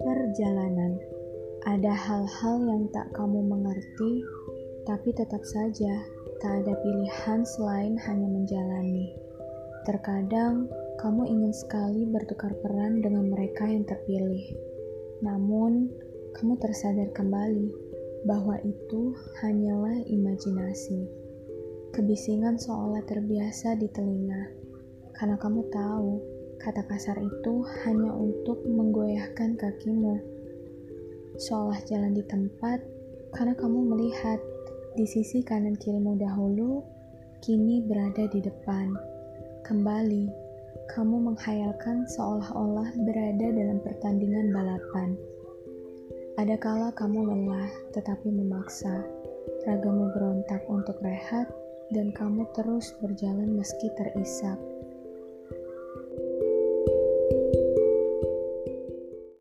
Perjalanan ada hal-hal yang tak kamu mengerti, tapi tetap saja tak ada pilihan selain hanya menjalani. Terkadang kamu ingin sekali bertukar peran dengan mereka yang terpilih, namun kamu tersadar kembali bahwa itu hanyalah imajinasi. Kebisingan seolah terbiasa di telinga, karena kamu tahu kata kasar itu hanya untuk menggoyahkan kakimu. Seolah jalan di tempat, karena kamu melihat di sisi kanan kirimu dahulu, kini berada di depan. Kembali, kamu menghayalkan seolah-olah berada dalam pertandingan balapan. Ada kala kamu lelah tetapi memaksa, ragamu berontak untuk rehat, dan kamu terus berjalan meski terisak.